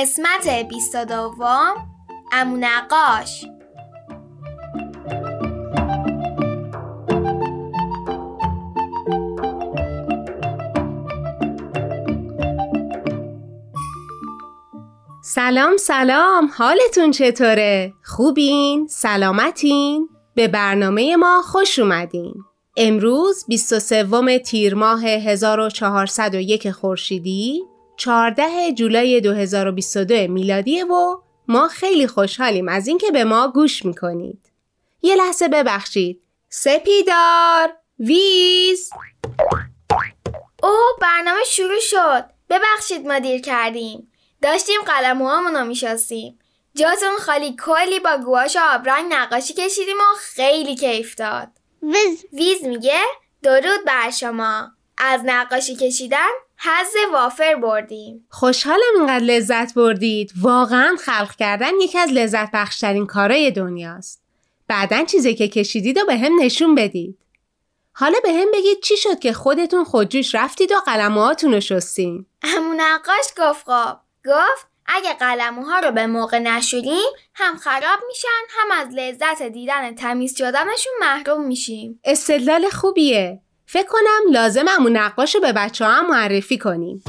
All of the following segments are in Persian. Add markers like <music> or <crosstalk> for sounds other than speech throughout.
قسمت 22 امو نقاش سلام سلام حالتون چطوره؟ خوبین؟ سلامتین؟ به برنامه ما خوش اومدین امروز 23 تیر ماه 1401 خورشیدی 14 جولای 2022 میلادی و ما خیلی خوشحالیم از اینکه به ما گوش می‌کنید. یه لحظه ببخشید. سپیدار ویز او برنامه شروع شد. ببخشید ما دیر کردیم. داشتیم قلموهامون رو میشستیم. جاتون خالی کلی با گواش آبرنگ نقاشی کشیدیم و خیلی کیف داد. ویز ویز میگه درود بر شما. از نقاشی کشیدن حز وافر بردیم. خوشحالم اینقدر لذت بردید. واقعا خلق کردن یکی از لذت بخشترین کارای دنیاست. بعدا چیزی که کشیدید و به هم نشون بدید. حالا به هم بگید چی شد که خودتون خودجوش رفتید و قلموهاتون رو شستین. همون نقاش گفت خواب. گفت اگه قلموها رو به موقع نشوریم هم خراب میشن هم از لذت دیدن تمیز شدنشون محروم میشیم. استدلال خوبیه. فکر کنم لازم امون نقاش رو به بچه هم معرفی کنیم.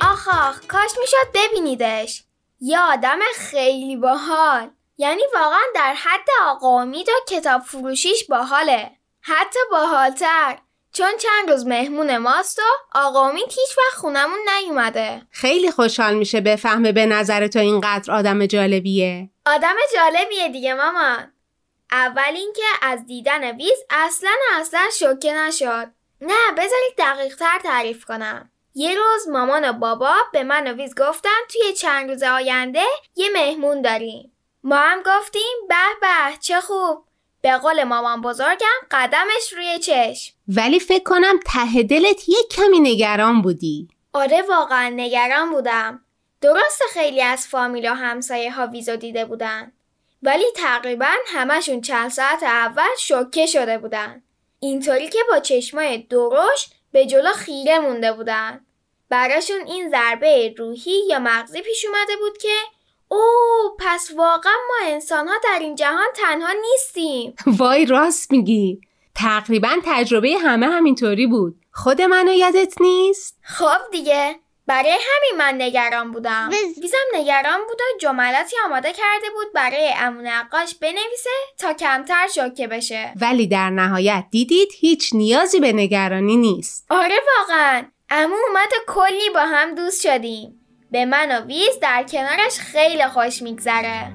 آخ آخ کاش می‌شد ببینیدش. یه آدم خیلی باحال. یعنی واقعا در حد آقا امید و کتاب فروشیش باحاله. حتی باحالتر. چون چند روز مهمون ماست و آقا امید هیچ وقت خونمون نیومده. خیلی خوشحال میشه بفهمه به نظر تو اینقدر آدم جالبیه. آدم جالبیه دیگه مامان. اول اینکه از دیدن ویز اصلا اصلا شوکه نشد. نه بذارید دقیق تر تعریف کنم. یه روز مامان و بابا به من و ویز گفتن توی چند روز آینده یه مهمون داریم. ما هم گفتیم به به چه خوب. به قول مامان بزرگم قدمش روی چشم. ولی فکر کنم ته دلت یه کمی نگران بودی. آره واقعا نگران بودم. درست خیلی از فامیل و همسایه ها ویزو دیده بودن. ولی تقریبا همشون چند ساعت اول شوکه شده بودن. اینطوری که با چشمای درشت به جلو خیره مونده بودن. براشون این ضربه روحی یا مغزی پیش اومده بود که او پس واقعا ما انسان ها در این جهان تنها نیستیم <laughs> وای راست میگی تقریبا تجربه همه همینطوری بود خود منو یادت نیست؟ خب دیگه برای همین من نگران بودم. ویزم نگران بود و جملاتی آماده کرده بود برای امون نقاش بنویسه تا کمتر شوکه بشه. ولی در نهایت دیدید هیچ نیازی به نگرانی نیست. آره واقعا. امو اومد و کلی با هم دوست شدیم. به من و ویز در کنارش خیلی خوش میگذره.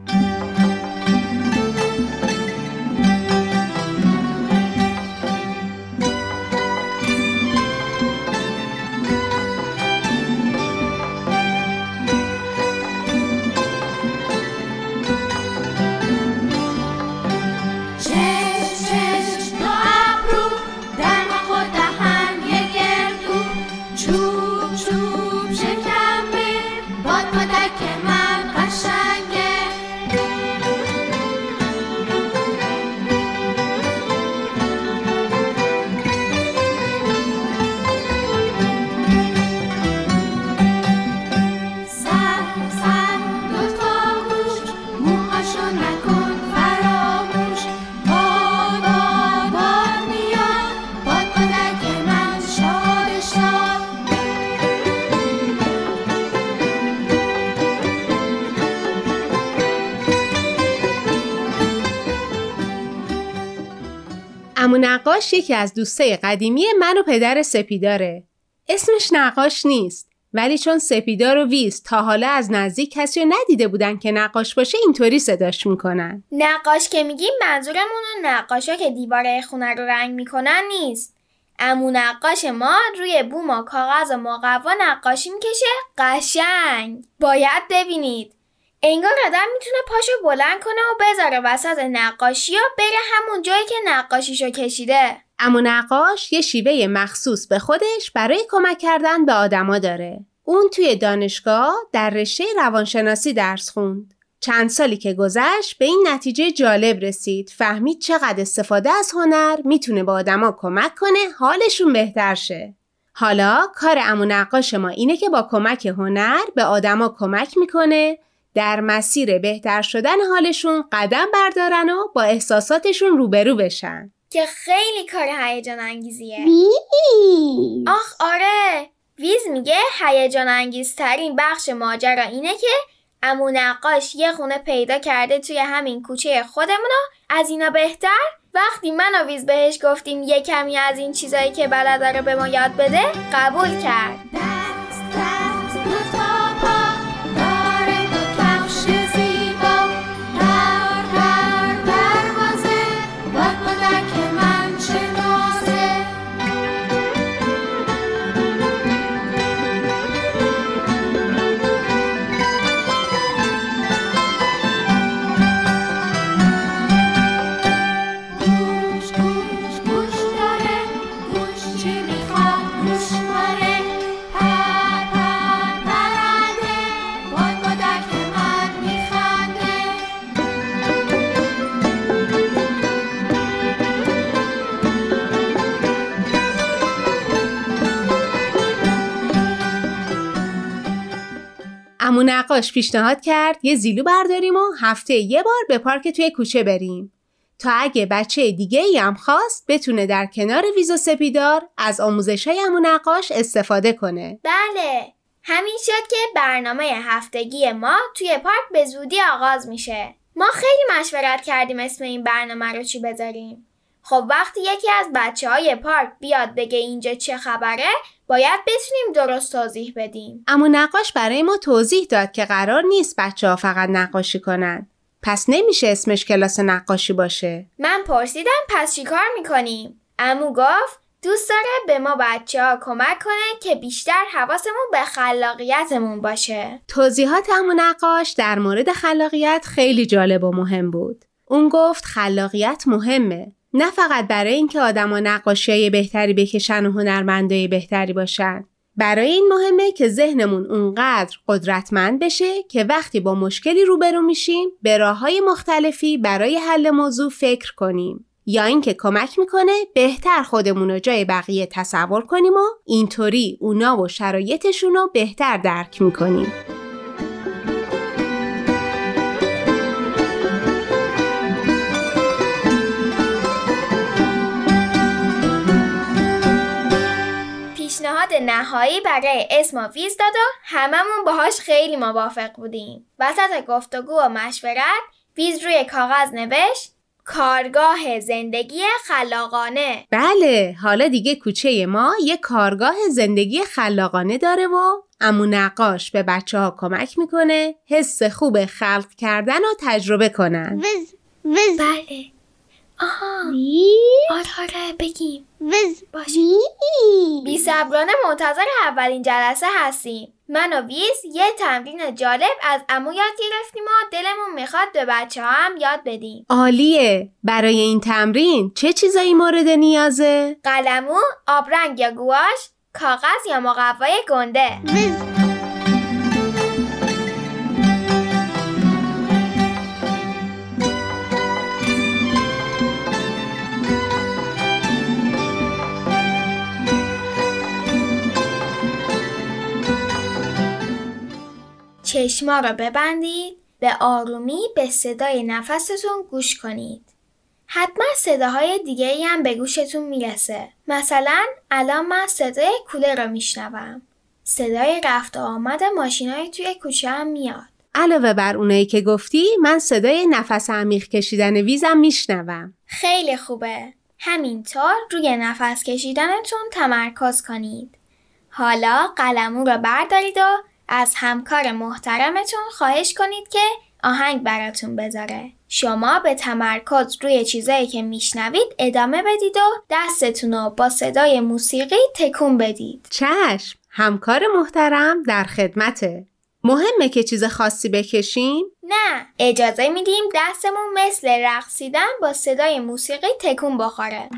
نقاش یکی از دوستای قدیمی من و پدر سپیداره. اسمش نقاش نیست. ولی چون سپیدار و ویز تا حالا از نزدیک کسی رو ندیده بودن که نقاش باشه اینطوری صداش می‌کنن نقاش که میگیم منظورمون نقاشا که دیواره خونه رو رنگ می‌کنن نیست امو نقاش ما روی بوم و کاغذ و مقوا نقاشی می‌کشه قشنگ باید ببینید انگار آدم می‌تونه پاشو بلند کنه و بذاره وسط نقاشی و بره همون جایی که نقاشیشو کشیده. امو نقاش یه شیوه مخصوص به خودش برای کمک کردن به آدما داره. اون توی دانشگاه در رشته روانشناسی درس خوند. چند سالی که گذشت به این نتیجه جالب رسید. فهمید چقدر استفاده از هنر می‌تونه به آدما کمک کنه حالشون بهتر شه. حالا کار امو نقاش ما اینه که با کمک هنر به آدما کمک می‌کنه در مسیر بهتر شدن حالشون قدم بردارن و با احساساتشون روبرو بشن. که خیلی کار هیجان انگیزیه. آخ آره. ویز میگه هیجان انگیزترین بخش ماجرا اینه که امو نقاش یه خونه پیدا کرده توی همین کوچه خودمون از اینا بهتر؟ وقتی من و ویز بهش گفتیم یه کمی از این چیزایی که بلد داره به ما یاد بده قبول کرد. امو نقاش پیشنهاد کرد یه زیلو برداریم و هفته یه بار به پارک توی کوچه بریم. تا اگه بچه دیگه ای هم خواست بتونه در کنار ویزو سپیدار از آموزش های امو نقاش استفاده کنه. بله. همین شد که برنامه هفتگی ما توی پارک به زودی آغاز میشه. ما خیلی مشورت کردیم اسم این برنامه رو چی بذاریم. خب وقتی یکی از بچه های پارک بیاد بگه اینجا چه خبره باید بتونیم درست توضیح بدیم. اما نقاش برای ما توضیح داد که قرار نیست بچه ها فقط نقاشی کنن. پس نمیشه اسمش کلاس نقاشی باشه. من پرسیدم پس چی کار می‌کنیم؟ امو گفت دوست داره به ما بچه ها کمک کنه که بیشتر حواسمون به خلاقیتمون باشه. توضیحات امو نقاش در مورد خلاقیت خیلی جالب و مهم بود. اون گفت خلاقیت مهمه. نه فقط برای اینکه آدما نقاشی بهتری بکشن و هنرمندای بهتری باشن. برای این مهمه که ذهنمون اونقدر قدرتمند بشه که وقتی با مشکلی روبرو میشیم به راه های مختلفی برای حل موضوع فکر کنیم. یا اینکه کمک می‌کنه بهتر خودمون رو جای بقیه تصور کنیم و اینطوری اونا و شرایطشون رو بهتر درک می‌کنیم. پیشنهاد نهایی برای اسم ویز داد و هممون باهاش خیلی موافق بودیم. وسط گفتگو و مشورت ویز روی کاغذ نوشت کارگاه زندگی خلاقانه. بله حالا دیگه کوچه ما یه کارگاه زندگی خلاقانه داره و امو نقاش به بچه ها کمک می‌کنه حس خوب خلق کردن و تجربه کنن. وز وز بله. آها. آره آره بگیم. وز باشیم بی صبرانه منتظر اولین جلسه هستیم. من و ویز یه تمرین جالب از امو یاد گرفتیم و دلمون می‌خواد به بچه ها هم یاد بدیم. عالیه. برای این تمرین چه چیزایی مورد نیازه؟ قلمو، آبرنگ یا گواش، کاغذ یا مقوای گنده. وز چشما رو ببندید به آرومی به صدای نفستون گوش کنید. حتما صداهای دیگه ای هم به گوشتون می‌رسه. مثلا الان من صدای کوله رو میشنوم. صدای رفت و آمد ماشینای توی کوچه هم میاد. علاوه بر اونایی که گفتی من صدای نفس عمیق کشیدن ویزم میشنوم. خیلی خوبه. همینطور روی نفس کشیدنتون تمرکز کنید. حالا قلمو رو بردارید و از همکار محترمتون خواهش کنید که آهنگ براتون بذاره. شما به تمرکز روی چیزایی که میشنوید ادامه بدید و دستتون رو با صدای موسیقی تکون بدید. چشم همکار محترم در خدمته. مهمه که چیز خاصی بکشیم؟ نه اجازه میدیم دستمون مثل رقصیدن با صدای موسیقی تکون بخوره.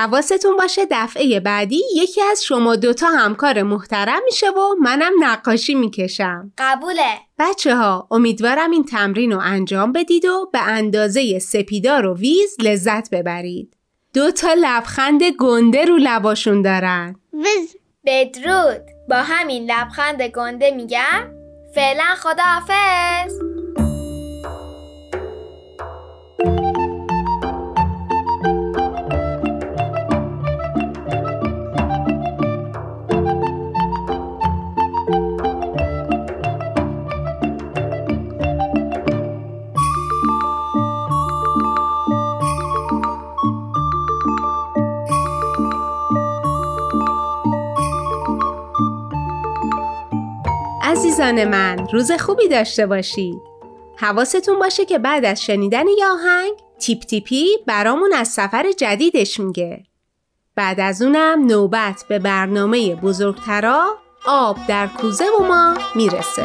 حواستون باشه دفعه بعدی یکی از شما دوتا همکار محترم میشه و منم نقاشی می‌کشم. قبوله. بچه ها امیدوارم این تمرین رو انجام بدید و به اندازه سپیدار و ویز لذت ببرید. دوتا لبخند گنده رو لباشون دارن. ویز. بدرود. با همین لبخند گنده میگم فعلا خداحافظ. عزیزان من روز خوبی داشته باشید. حواستون باشه که بعد از شنیدن یه آهنگ تیپ تیپی برامون از سفر جدیدش میگه. بعد از اونم نوبت به برنامه بزرگترا آب در کوزه و ما می‌رسه.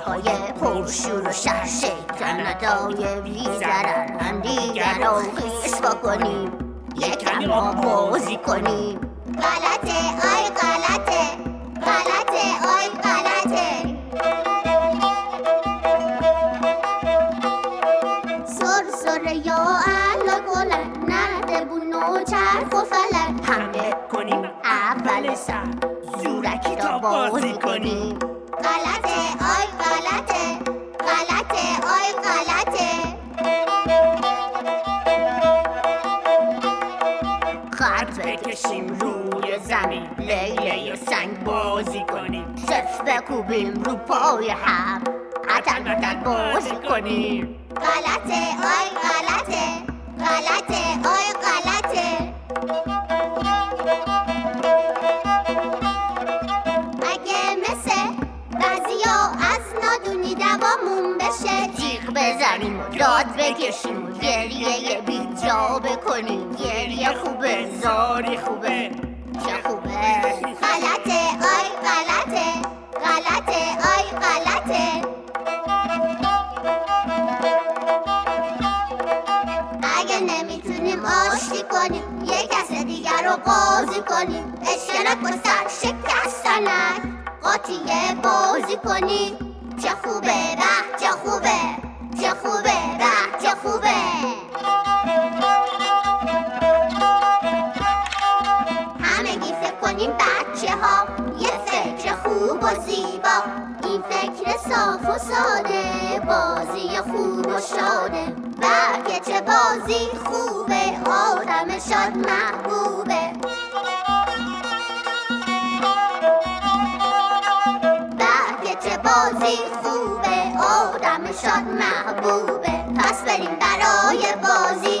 شور و شر شیطن ندای بی زرن دیگر رو خیس بکنیم یکمی ما بازی کنیم غلطه آی غلطه غلطه آی غلطه سر سر یا اهل گلن نرده بونو چرخ و فلن حمله کنیم اول سر زورکی تا بازی کنیم غلطه. خط بکشیم روی زمین لیله سنگ بازی کنیم. صف بکوبیم رو پای هم عتن عتن بازی کنیم. غلطه آی غلطه. غلطه آی غلطه. بزنیم و داد بکشیم. گریه بی جا بکنیم. گریه خوبه. زاری خوبه. چه خوبه. غلطه. آی غلطه. غلطه. آی غلطه. اگه نمی‌تونیم آشتی کنیم یه کس دیگر رو قاضی کنیم. اشترک و سر شکستنک قاطیه بازی کنیم چه خوبه به چه خوبه. چه خوبه به چه خوبه. همگی فکر کنیم بچه ها یه فکر خوب و زیبا. این فکر صاف و ساده بازی خوب و شاده. بلکه چه بازی خوبه آدم شاد محبوبه. بازی خوبه آدم شاد محبوبه پس بریم برای بازی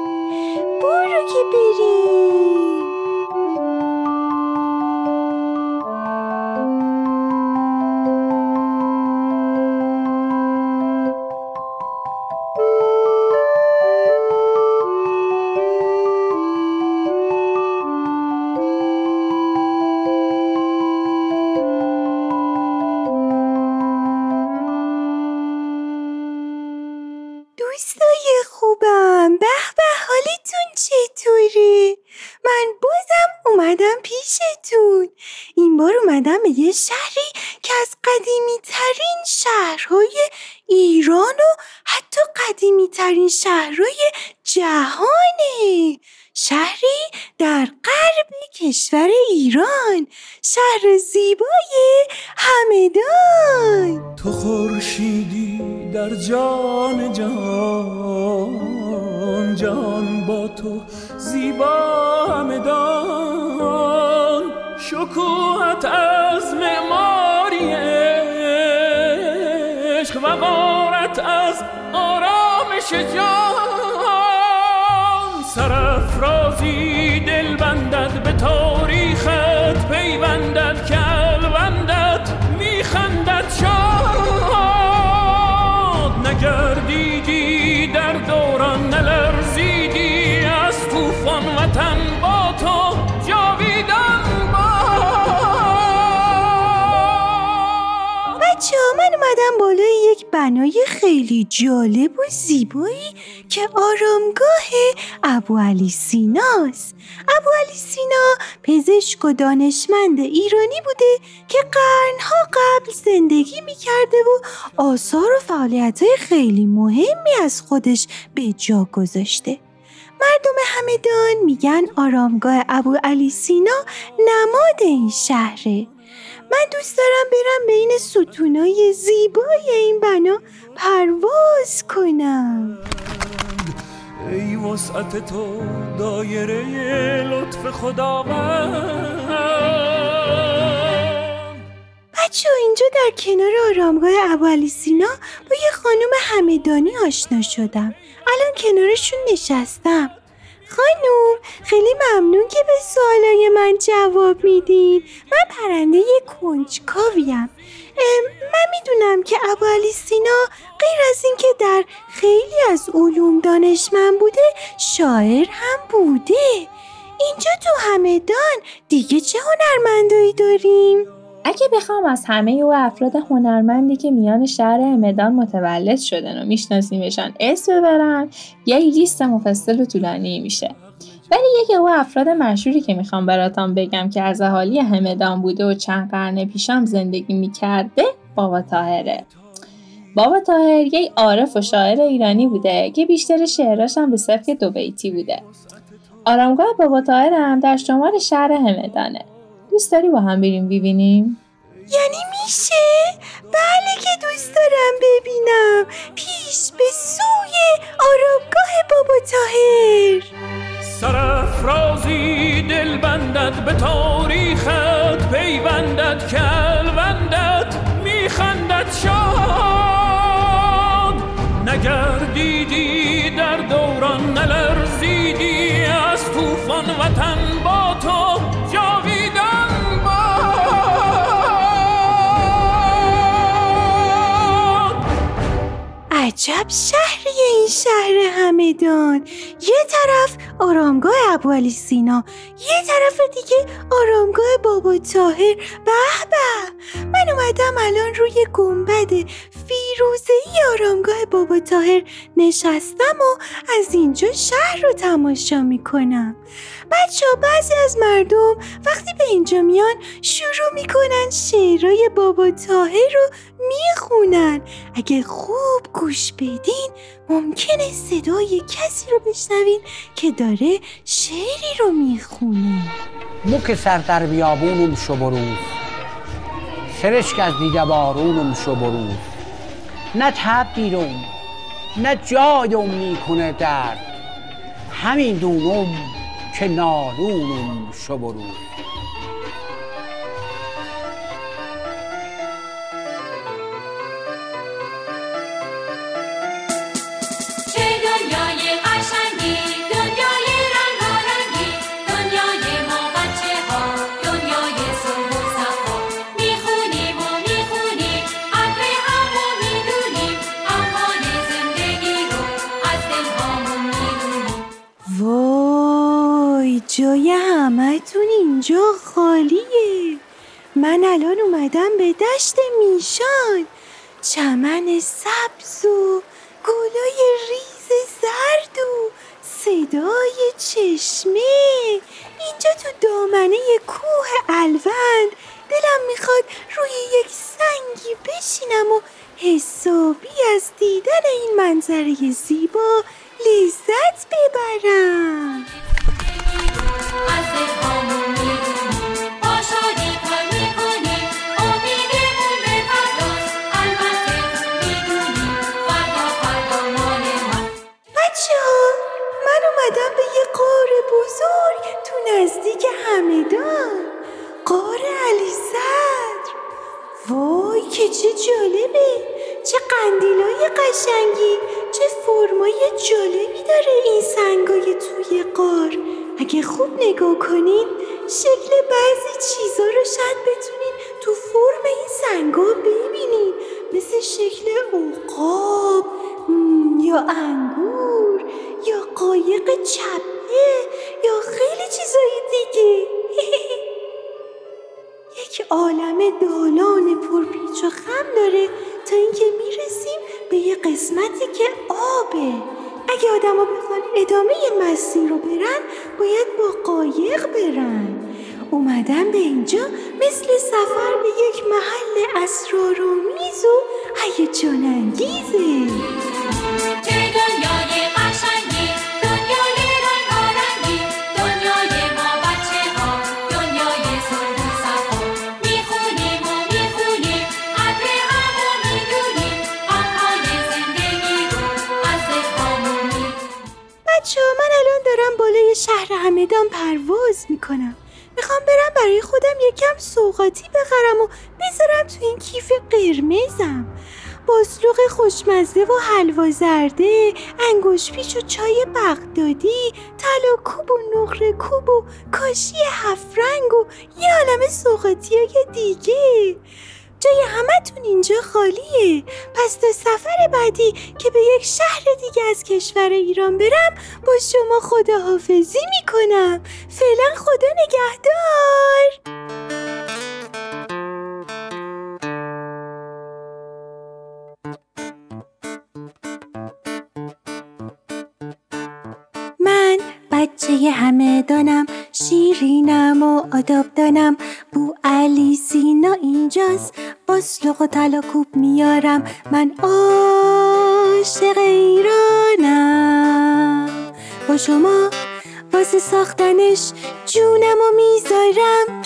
برو که بریم خیلی جالب و زیبایی که آرامگاه ابو علی سیناست. ابو علی سینا پزشک و دانشمند ایرانی بوده که قرنها قبل زندگی می‌کرده و آثار و فعالیت خیلی مهمی از خودش به جا گذاشته. مردم همدان میگن آرامگاه ابو علی سینا نماد این شهره. من دوست دارم برم بین ستونای زیبای این بنا پرواز کنم. ای وسعت تو دایره لطف خداوند. بچه اینجا در کنار آرامگاه ابو علی سینا با یه خانم همدانی آشنا شدم. الان کنارشون نشستم. خانوم خیلی ممنون که به سوالای من جواب میدین. من پرنده کنجکاویم. من می‌دونم که ابو علی سینا غیر از اینکه در خیلی از علوم دانشمند بوده شاعر هم بوده. اینجا تو همدان دیگه چه هنرمندایی داریم؟ اگه بخوام از همه او افراد هنرمندی که میان شهر همدان متولد شدن و میشناسیمشان اسم ببرم یه لیست مفصل و طولانی میشه. ولی یکی او افراد مشهوری که می‌خوام براتان بگم که از اهالی همدان بوده و چند قرن پیشم زندگی می‌کرده بابا تاهره بابا تاهر یک عارف و شاعر ایرانی بوده که بیشتر شعراش هم به سبک دو بیتی بوده. آرامگاه بابا تاهر هم در شمال شهر همدانه. دوست داری با هم بریم ببینیم؟ یعنی میشه؟ بله که دوست دارم ببینم پیش به سوی آرامگاه بابا تاهر سرافرازی دل بندد به تاریخت پیوندد کلوندد میخندد شاد نگردیدی در دوران نلرزیدی از طوفان وطن با تو عجب شهریه این شهر همدان. یه طرف آرامگاه ابوالی سینا یه طرف دیگه آرامگاه بابا تاهر به به من اومدم الان روی گنبد. فیروزه ای آرامگاه بابا تاهر نشستم و از اینجا شهر رو تماشا می‌کنم. بچه ها بعضی از مردم وقتی به اینجا میان شروع می‌کنن شعرهای بابا تاهر رو می‌خونن. اگه خوب گوش بدین ممکنه صدای کسی رو بشنوین که داره شعری رو می‌خونه. مو سر در بیابونم شو بروز. سرشک از دیده بارونم شو بروز. نه تب بیرون نه جایم می‌کنه درد همین دونم که نالونم شو جای همتون اینجا خالیه. من الان اومدم به دشت میشان. چمن سبز و گلای ریز زرد و صدای چشمه. اینجا تو دامنه کوه الوند دلم می‌خواد روی یک سنگی بشینم و حسابی از دیدن این منظره زیبا لذت ببرم. قشنگی. چه فرمای جالبی داره این سنگای توی قار. اگه خوب نگاه کنین شکل بعضی چیزا رو شاید بتونین تو فرم این سنگا ببینین. مثل شکل عقاب یا انگور یا قایق چپه یا خیلی چیزای دیگه. <laughs> یک عالم دالان پرپیچ و خم داره تا اینکه می‌رسیم به یه قسمتی که آبه. اگه آدما بخوان ادامه مسیر رو برن باید با قایق برن. اومدم به اینجا مثل سفر به یک محل اسرارآمیز و هیجان انگیزه همدان پرواز می‌کنم. می‌خوام برم برای خودم یکم سوغاتی بخرم و بذارم تو این کیف قرمزم. باسلوق خوشمزه و حلوا زرده انگوش پیچ و چای بغدادی طلا کوب و نقره کوب و کاشی هفت رنگ و یه عالم سوغاتی های دیگه. جای همتون اینجا خالیه. پس تا سفر بعدی که به یک شهر دیگه از کشور ایران برم با شما خداحافظی می‌کنم. فعلا خدا نگهدار. من بچه همه دانم شیرینم و آداب دانم بو علی سینا اینجاست. باسلوق و طلا کوب میارم. من عاشق ایرانم. با شما واسه ساختنش جونم و می‌ذارم.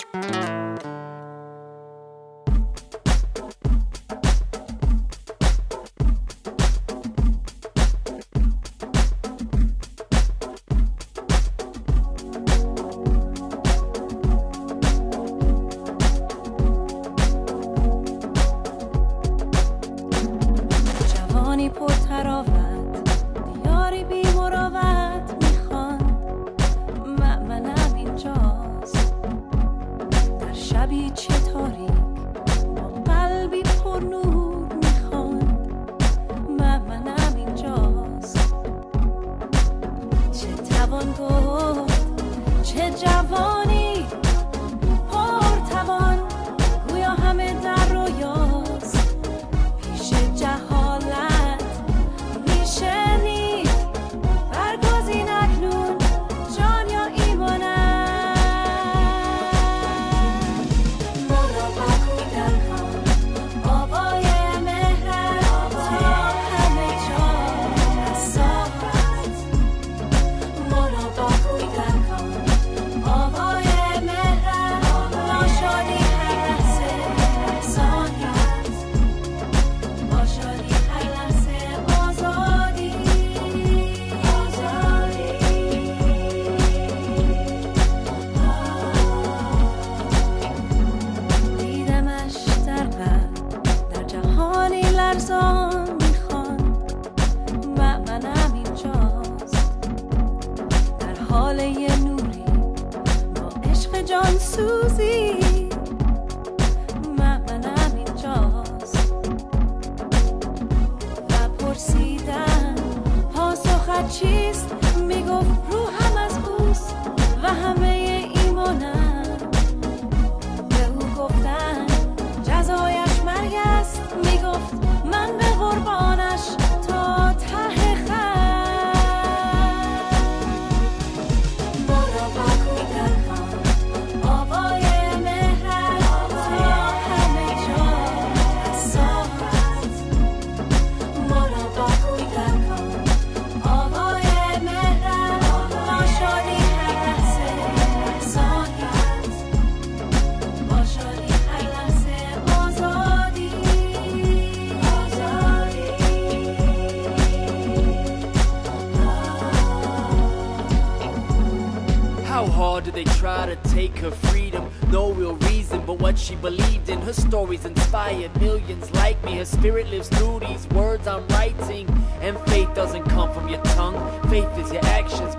Take her freedom? No real reason, but what she believed in. Her stories inspired millions like me. Her spirit lives through these words I'm writing. And faith doesn't come from your tongue. Faith is your actions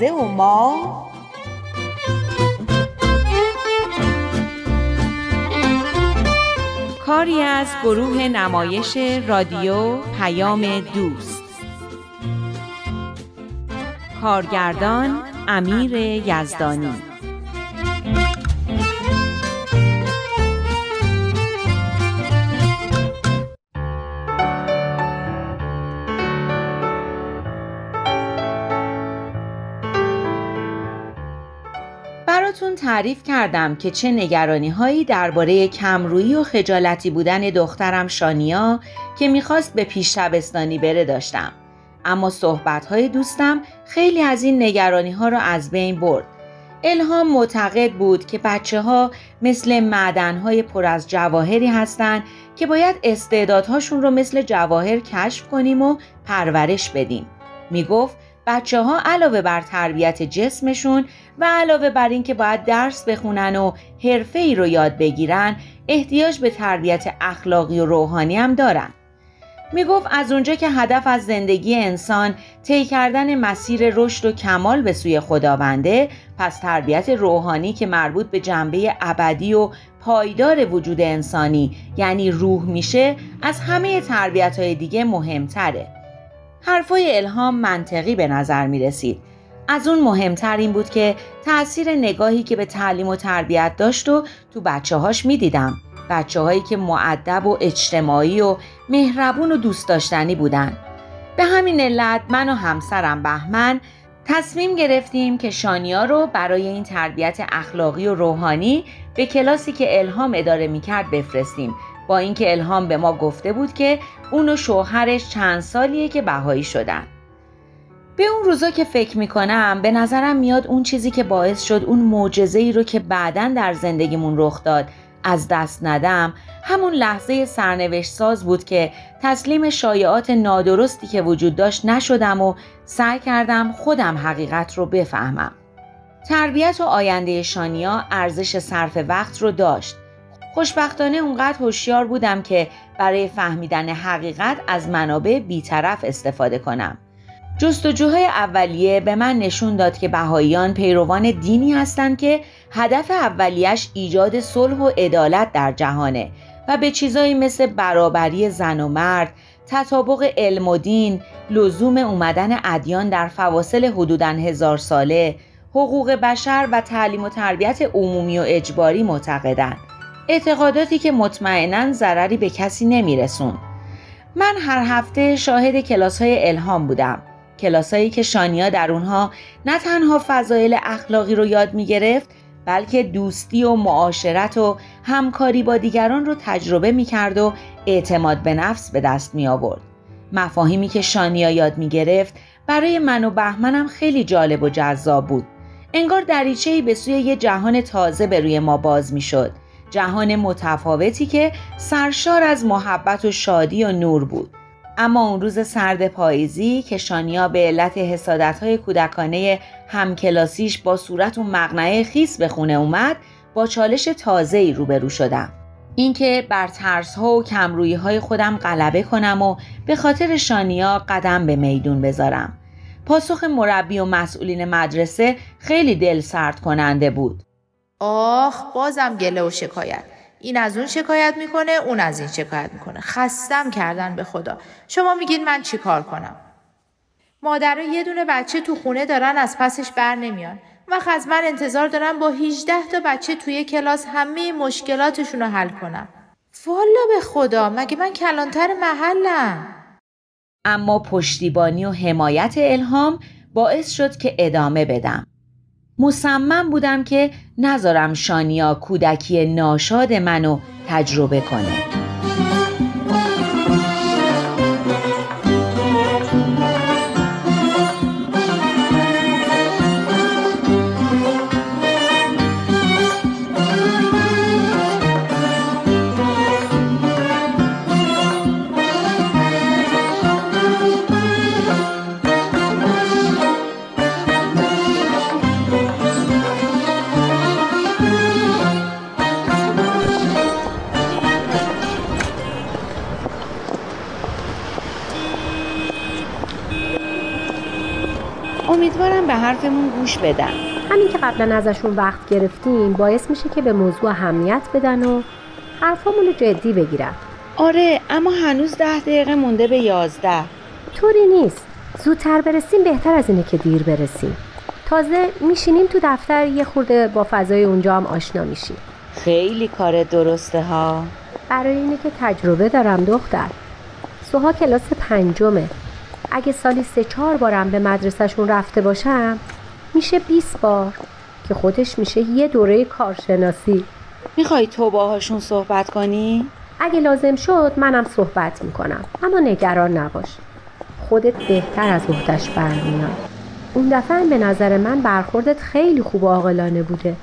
در کوزه و ما کاری از گروه نمایش رادیو پیام دوست. کارگردان امیر یزدانی. تعریف کردم که چه نگرانی هایی درباره کمرویی و خجالتی بودن دخترم شانیا که می‌خواست به پیش شبستانی بره داشتم. اما صحبت های دوستم خیلی از این نگرانی ها را از بین برد. الهام معتقد بود که بچه ها مثل معدن های پر از جواهری هستند که باید استعدادهاشون رو مثل جواهر کشف کنیم و پرورش بدیم. می گفت بچه ها علاوه بر تربیت جسمشون و علاوه بر اینکه باید درس بخونن و حرفه ای رو یاد بگیرن احتیاج به تربیت اخلاقی و روحانی هم دارن. می گفت از اونجا که هدف از زندگی انسان طی کردن مسیر رشد و کمال به سوی خداونده پس تربیت روحانی که مربوط به جنبه ابدی و پایدار وجود انسانی یعنی روح میشه از همه تربیت های دیگه مهمتره حرفای الهام منطقی به نظر می رسید از اون مهمتر این بود که تأثیر نگاهی که به تعلیم و تربیت داشت و تو بچه هاش می دیدم. بچه هایی که معدب و اجتماعی و مهربون و دوست داشتنی بودن. به همین علت من و همسرم بهمن تصمیم گرفتیم که شانیا رو برای این تربیت اخلاقی و روحانی به کلاسی که الهام اداره می‌کرد بفرستیم با اینکه الهام به ما گفته بود که اون و شوهرش چند سالیه که بهایی شدن به اون روزا که فکر می‌کنم به نظرم میاد اون چیزی که باعث شد اون معجزه ای رو که بعدا در زندگیمون رخ داد از دست ندم همون لحظه سرنوشت ساز بود که تسلیم شایعات نادرستی که وجود داشت نشدم و سعی کردم خودم حقیقت رو بفهمم. تربیت و آینده شانیا ارزش صرف وقت رو داشت. خوشبختانه اونقدر هوشیار بودم که برای فهمیدن حقیقت از منابع بیطرف استفاده کنم. جستجوهای اولیه به من نشون داد که بهاییان پیروان دینی هستند که هدف اولیش ایجاد صلح و عدالت در جهانه و به چیزایی مثل برابری زن و مرد، تطابق علم و دین، لزوم اومدن ادیان در فواصل حدوداً هزار ساله، حقوق بشر و تعلیم و تربیت عمومی و اجباری معتقدند. اعتقاداتی که مطمئنا ضرری به کسی نمیرسون. من هر هفته شاهد کلاس های الهام بودم. کلاسایی که شانیا در اونها نه تنها فضایل اخلاقی رو یاد می گرفت بلکه دوستی و معاشرت و همکاری با دیگران رو تجربه می کرد و اعتماد به نفس به دست می آورد. مفاهیمی که شانیا یاد می گرفت برای من و بهمنم خیلی جالب و جذاب بود. انگار دریچه‌ای به سوی یه جهان تازه به روی ما باز می شد. جهان متفاوتی که سرشار از محبت و شادی و نور بود. اما اون روز سرد پاییزی که شانیا به علت حسادتهای کودکانه همکلاسیش با صورت و مقنعه خیس به خونه اومد با چالش تازه‌ای روبرو شدم. اینکه بر ترس ها و کمرویی های خودم غلبه کنم و به خاطر شانیا قدم به میدون بذارم. پاسخ مربی و مسئولین مدرسه خیلی دل سرد کننده بود. آخ بازم گله و شکایت. این از اون شکایت می‌کنه اون از این شکایت می‌کنه. خستم کردن به خدا. شما میگید من چی کار کنم؟ مادرها یه دونه بچه تو خونه دارن از پسش بر نمیان. وقت از من انتظار دارم با 18 تا بچه توی کلاس همه مشکلاتشون رو حل کنم. والا به خدا مگه من کلانتر محلم؟ اما پشتیبانی و حمایت الهام باعث شد که ادامه بدم. مصمم بودم که نذارم شانیا کودکی ناشاد منو تجربه کنه. حرفمون گوش بدن. همین که قبلا ازشون وقت گرفتیم باعث میشه که به موضوع اهمیت بدن و حرفامون رو جدی بگیرن. آره اما هنوز ده دقیقه مونده به یازده. طوری نیست. زودتر برسیم بهتر از اینه که دیر برسیم. تازه میشینیم تو دفتر یه خورده با فضای اونجا هم آشنا میشیم. خیلی کار درسته ها. برای اینه که تجربه دارم دختر. سوها کلاس پنجمه. اگه سالی سه چهار بارم به مدرسهشون رفته باشم میشه 20 بار که خودش میشه یه دوره کارشناسی. می‌خوای تو باهاشون صحبت کنی؟ اگه لازم شد منم صحبت می‌کنم اما نگران نباش. خودت بهتر از عهدش برمیاد. اون دفعه هم به نظر من برخوردت خیلی خوب و عاقلانه بوده.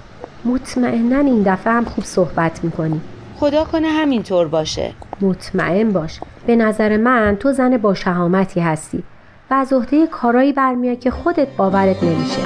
مطمئنا این دفعه هم خوب صحبت می‌کنی. خدا کنه همینطور باشه. مطمئن باش. به نظر من تو زن با شهامتی هستی و از عهده کارایی برمیاد که خودت باورت نمیشه.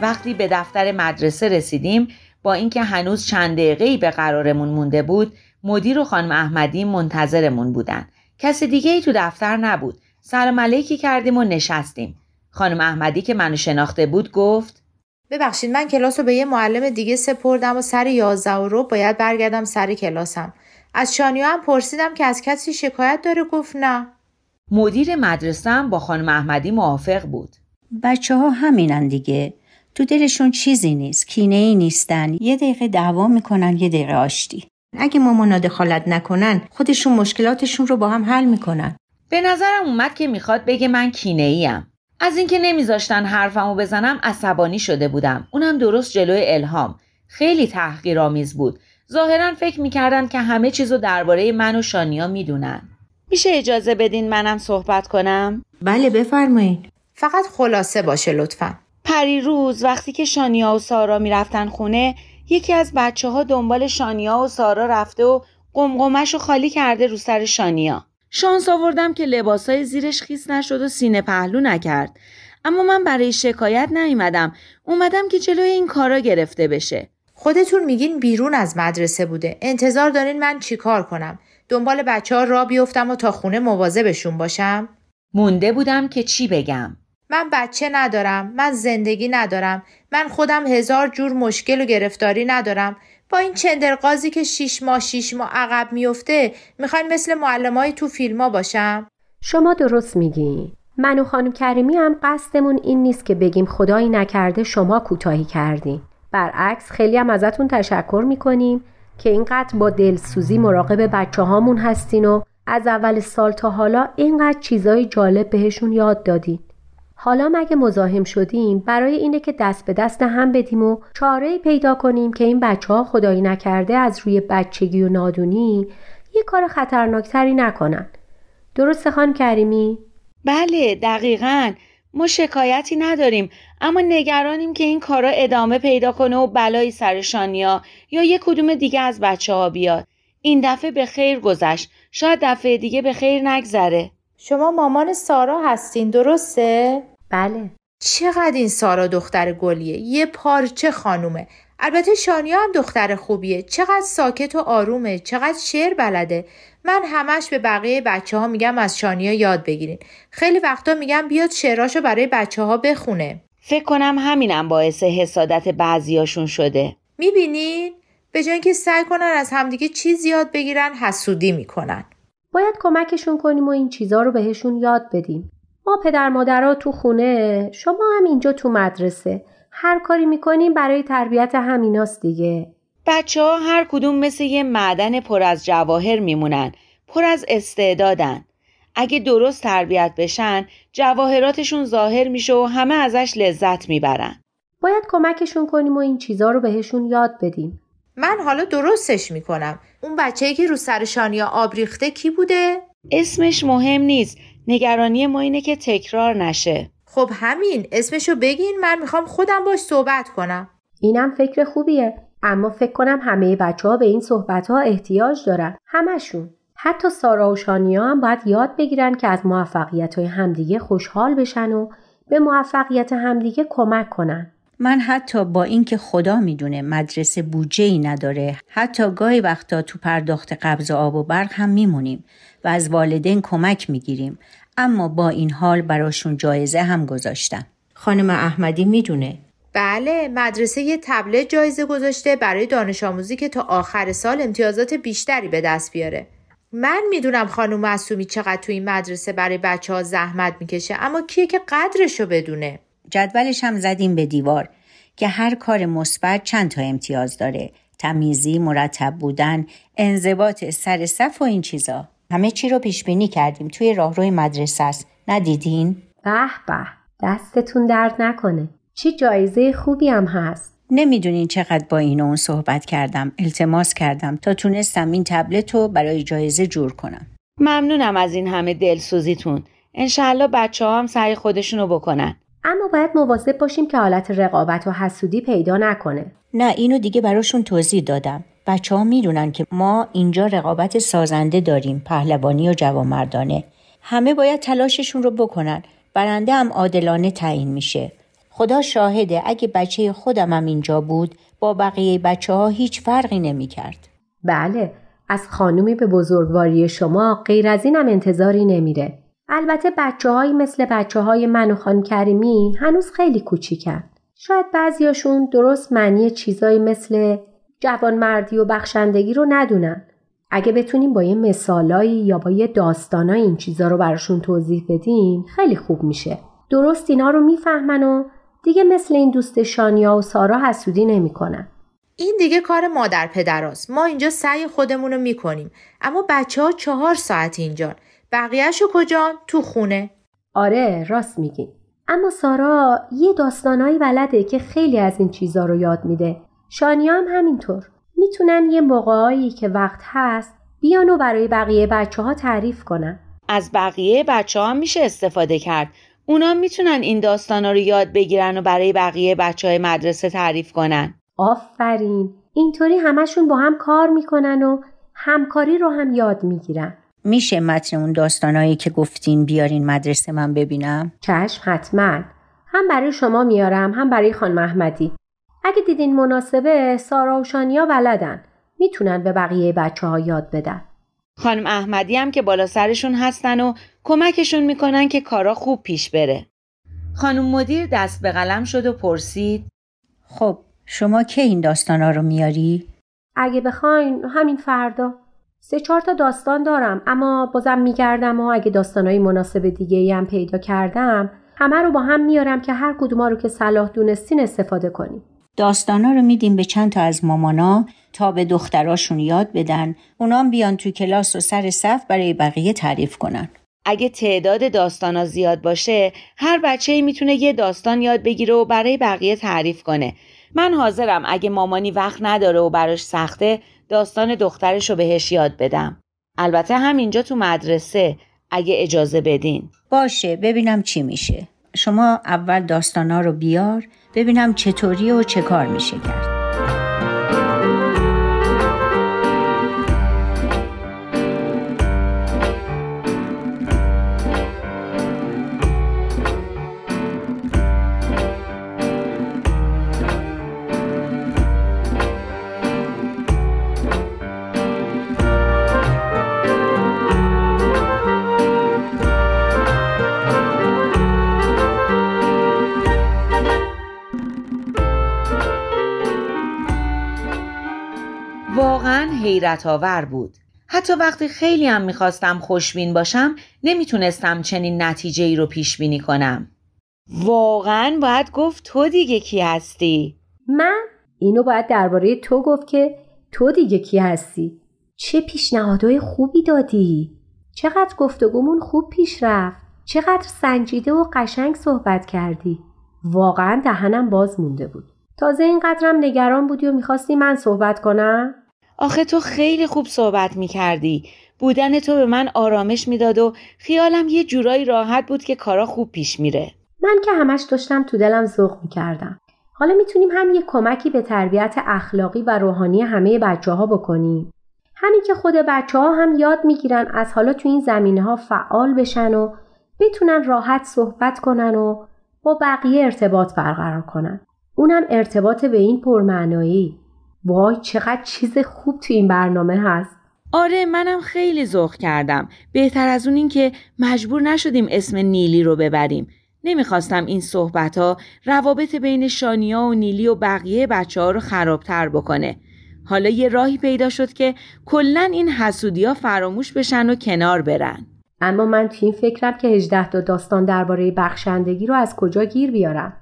وقتی به دفتر مدرسه رسیدیم با اینکه هنوز چند دقیقه‌ای به قرارمون مونده بود مدیر و خانم احمدی منتظرمون بودن. کس دیگه ای تو دفتر نبود. سلام علیکی کردیم و نشستیم. خانم احمدی که منو شناخته بود گفت ببخشید من کلاس رو به یه معلم دیگه سپردم و سر یازده و رو باید برگردم سر کلاسم. از شانیا هم پرسیدم که از کسی شکایت داره؟ گفت نه. مدیر مدرسه هم با خانم احمدی موافق بود. بچه ها همینن دیگه. تو دلشون چیزی نیست. کینه ای نیستن. یه دقیقه دعوا می‌کنن یه دقیقه آشتی. اگه مامانا دخالت نکنن خودشون مشکلاتشون رو با هم حل می‌کنن به نظرم اومد که می‌خواد بگه من کینه ایم. از اینکه نمیذاشتن حرفمو بزنم عصبانی شده بودم. اونم درست جلوی الهام. خیلی تحقیرآمیز بود. ظاهرا فکر می‌کردن که همه چیزو درباره من و شانیا می‌دونن. میشه اجازه بدین منم صحبت کنم؟ بله بفرمایید فقط خلاصه باشه لطفا پریروز وقتی که شانیا و سارا می‌رفتن خونه یکی از بچه ها دنبال شانیا و سارا رفته و قمقمش رو خالی کرده رو سر شانیا. شانس آوردم که لباسای زیرش خیس نشد و سینه پهلو نکرد. اما من برای شکایت نیومدم. اومدم که جلوی این کارا گرفته بشه. خودتون میگین بیرون از مدرسه بوده انتظار دارین من چیکار کنم دنبال بچه ها را بیفتم و تا خونه مواظبشون باشم مونده بودم که چی بگم. من بچه ندارم من زندگی ندارم من خودم هزار جور مشکل و گرفتاری ندارم. با این چندرقازی که شیش ماه شیش ماه عقب میفته می‌خواین مثل معلمای تو فیلما باشم؟ شما درست میگین. من و خانم کریمی هم قصدمون این نیست که بگیم خدایی نکرده شما کوتاهی کردین. برعکس خیلی هم ازتون تشکر می‌کنیم که اینقدر با دلسوزی مراقب بچه هامون هستین و از اول سال تا حالا اینقدر چیزای جالب بهشون یاد دادین. حالا مگه مزاحم شدیم برای اینه که دست به دست هم بدیم و چاره پیدا کنیم که این بچه ها خدایی نکرده از روی بچگی و نادونی یه کار خطرناکتری نکنن. درسته خان کریمی؟ بله دقیقا. ما شکایتی نداریم اما نگرانیم که این کارا ادامه پیدا کنه و بلایی سر شانیا یا یه کدوم دیگه از بچه ها بیاد. این دفعه به خیر گذشت. شاید دفعه دیگه به خیر نگذره. شما مامان سارا هستین درسته؟ بله. چقدر این سارا دختر گلیه؟ یه پارچه خانومه. البته شانیا هم دختر خوبیه. چقدر ساکت و آرومه. چقدر شعر بلده. من همش به بقیه بچه ها میگم از شانیا یاد بگیرین. خیلی وقتا میگم بیاد شعراشو برای بچه ها بخونه. فکر کنم همینم باعث حسادت بعضیاشون شده. می‌بینین؟ به جای اینکه سعی کنن از همدیگه چیز یاد بگیرن حسودی می‌کنن. باید کمکشون کنیم و این چیزا رو بهشون یاد بدیم. ما پدر مادرها تو خونه شما هم اینجا تو مدرسه. هر کاری می‌کنیم برای تربیت همیناست دیگه. بچه ها هر کدوم مثل یه معدن پر از جواهر میمونن پر از استعدادن. اگه درست تربیت بشن جواهراتشون ظاهر میشه و همه ازش لذت می‌برن. باید کمکشون کنیم و این چیزا رو بهشون یاد بدیم. من حالا درستش می‌کنم. اون بچه‌ای که رو سر شانیا آب ریخته کی بوده؟ اسمش مهم نیست. نگرانی ما اینه که تکرار نشه. خب همین اسمشو بگین من می‌خوام خودم باش صحبت کنم. اینم فکر خوبیه اما فکر کنم همه بچه ها به این صحبت ها احتیاج دارن. همشون. حتی سارا و شانیا هم باید یاد بگیرن که از موفقیت های همدیگه خوشحال بشن و به موفقیت همدیگه کمک کنن. من حتی با اینکه خدا می‌دونه مدرسه بودجه ای نداره حتی گاهی وقتا تو پرداخت قبض آب و برق هم میمونیم. و از والدین کمک می‌گیریم. اما با این حال براشون جایزه هم گذاشتم. خانم احمدی می‌دونه. بله مدرسه یه تبلت جایزه گذاشته برای دانش آموزی که تا آخر سال امتیازات بیشتری به دست بیاره. من می‌دونم خانم معصومی چقدر تو این مدرسه برای بچه ها زحمت می‌کشه اما کیه که قدرشو بدونه؟ جدولش هم زدیم به دیوار که هر کار مثبت چند تا امتیاز داره. تمیزی مرتب بودن انضباط سر صف و این چیزا. همه چی رو پیش بینی کردیم. توی راهروی مدرسه است. ندیدین؟ به به دستتون درد نکنه. چی جایزه خوبی هم هست. نمی‌دونین چقدر با این و اون صحبت کردم. التماس کردم تا تونستم این تبلت رو برای جایزه جور کنم. ممنونم از این همه دلسوزیتون. انشالله بچه ها هم سعی خودشونو بکنن. اما باید مواظب باشیم که حالت رقابت و حسودی پیدا نکنه. نه اینو دیگه براشون توضیح دادم. بچه ها می‌دونن که ما اینجا رقابت سازنده داریم پهلوانی و جوامردانه همه باید تلاششون رو بکنن برنده هم عادلانه تعیین میشه خدا شاهده اگه بچه خودم هم اینجا بود با بقیه بچه ها هیچ فرقی نمی‌کرد. بله از خانومی به بزرگواری شما غیر از اینم انتظاری نمیره البته بچه هایی مثل بچه های من و خانم کریمی هنوز خیلی کوچیکن. شاید بعضیاشون درست معنی چیزایی مثل جوانمردی و بخشندگی رو ندونن. اگه بتونیم با یه مثالایی یا با یه داستانای این چیزا رو براشون توضیح بدیم خیلی خوب میشه. درست اینا رو می‌فهمن و دیگه مثل این دوست شانیا و سارا حسودی نمی‌کنن. این دیگه کار مادر پدراست. ما اینجا سعی خودمون رو می‌کنیم. اما بچه ها چهار ساعت اینجان. بقیهشو کجان؟ تو خونه. آره راست میگی. اما سارا یه داستانایی ولده که خیلی از این چیزا رو یاد میده. شانیا هم همینطور. می‌تونن یه موقعایی که وقت هست بیان و برای بقیه بچه ها تعریف کنن. از بقیه بچه ها میشه استفاده کرد. اونا می‌تونن این داستانا رو یاد بگیرن و برای بقیه بچه های مدرسه تعریف کنن. آفرین. اینطوری همشون با هم کار می‌کنن و همکاری رو هم یاد می‌گیرن. میشه متن اون داستانایی که گفتین بیارین مدرسه من ببینم؟ چشم حتما. هم برای شما میارم هم برای خانم احمدی. اگه دیدین مناسبه سارا و شانیا بلدن. می‌تونن به بقیه بچه ها یاد بدن. خانم احمدی هم که بالا سرشون هستن و کمکشون می‌کنن که کارا خوب پیش بره. خانم مدیر دست به قلم شد و پرسید خب شما که این داستانا رو میاری؟ اگه بخواین همین فردا. سه چهار تا داستان دارم اما بازم میگردم و اگه داستانهای مناسب دیگه هم پیدا کردم همه رو با هم میارم که هر کدوما رو که صلاح دونستین استفاده کنیم. داستانا رو میدیم به چند تا از مامانا تا به دختراشون یاد بدن. اونام بیان تو کلاس و سر صف برای بقیه تعریف کنن. اگه تعداد داستانا زیاد باشه هر بچه می‌تونه یه داستان یاد بگیره و برای بقیه تعریف کنه. من حاضرم اگه مامانی وقت نداره و براش سخته داستان دخترش رو بهش یاد بدم. البته همینجا تو مدرسه اگه اجازه بدین. باشه ببینم چی میشه. شما اول داستانا رو بیار ببینم چطوری و چه کار میشه کرد. واقعا حیرت آور بود. حتی وقتی خیلی هم می‌خواستم خوشبین باشم نمی‌تونستم چنین نتیجه ای رو پیش بینی کنم. واقعا باید گفت تو دیگه کی هستی؟ من؟ اینو باید درباره تو گفت که تو دیگه کی هستی. چه پیشنهادهای خوبی دادی؟ چقدر گفتگومون خوب پیش رفت. چقدر سنجیده و قشنگ صحبت کردی. واقعا دهنم باز مونده بود. تازه اینقدرم نگران بودی و می‌خواستی من صحبت کنم؟ آخه تو خیلی خوب صحبت می‌کردی. بودن تو به من آرامش می‌داد و خیالم یه جورایی راحت بود که کارا خوب پیش میره. من که همش داشتم تو دلم ذوق می‌کردم. حالا می‌تونیم هم یه کمکی به تربیت اخلاقی و روحانی همه بچه ها بکنیم. همین که خود بچه ها هم یاد می‌گیرن از حالا تو این زمینه ها فعال بشن و بتونن راحت صحبت کنن و با بقیه ارتباط برقرار کنن. اونم ارتباط به این پرمعنایی. وای چقدر چیز خوب تو این برنامه هست. آره منم خیلی ذوق کردم. بهتر از اون این که مجبور نشدیم اسم نیلی رو ببریم. نمی‌خواستم این صحبت ها روابط بین شانیا و نیلی و بقیه بچه ها رو خرابتر بکنه. حالا یه راهی پیدا شد که کلا این حسودی ها فراموش بشن و کنار برن. اما من تو این فکرم که 18 تا داستان درباره بخشندگی رو از کجا گیر بیارم؟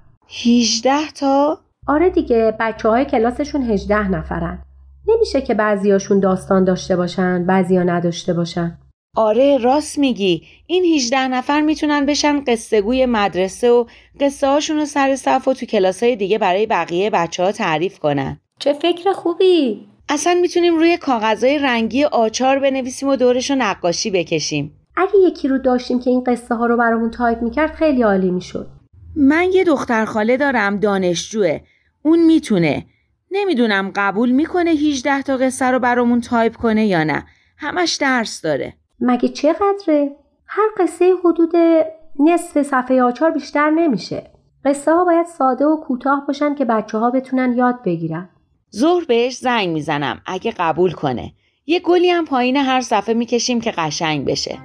18 تا؟ آره دیگه بچه های کلاسشون 18 نفرن. نمیشه که بعضیاشون داستان داشته باشن بعضیا نداشته باشن. آره راست میگی. این 18 نفر می‌تونن بشن قصه گوی مدرسه و قصه هاشون رو سر صف و تو کلاس های دیگه برای بقیه بچه ها تعریف کنن. چه فکر خوبی؟ اصلا می‌تونیم روی کاغذهای رنگی آچار بنویسیم و دورش رو نقاشی بکشیم. اگه یکی رو داشتیم که این قصه ها رو برامون تایپ می‌کرد خیلی عالی می‌شد. من یه دختر خاله دارم دانشجوه. اون می‌تونه. نمی‌دونم قبول می‌کنه 18 تا قصه رو برامون تایپ کنه یا نه. همش درس داره. مگه چقدره؟ هر قصه حدود نصف صفحه آچهار بیشتر نمیشه. قصه ها باید ساده و کوتاه باشن که بچه ها بتونن یاد بگیرن. ظهر بهش زنگ می‌زنم اگه قبول کنه. یه گلی هم پایین هر صفحه می‌کشیم که قشنگ بشه.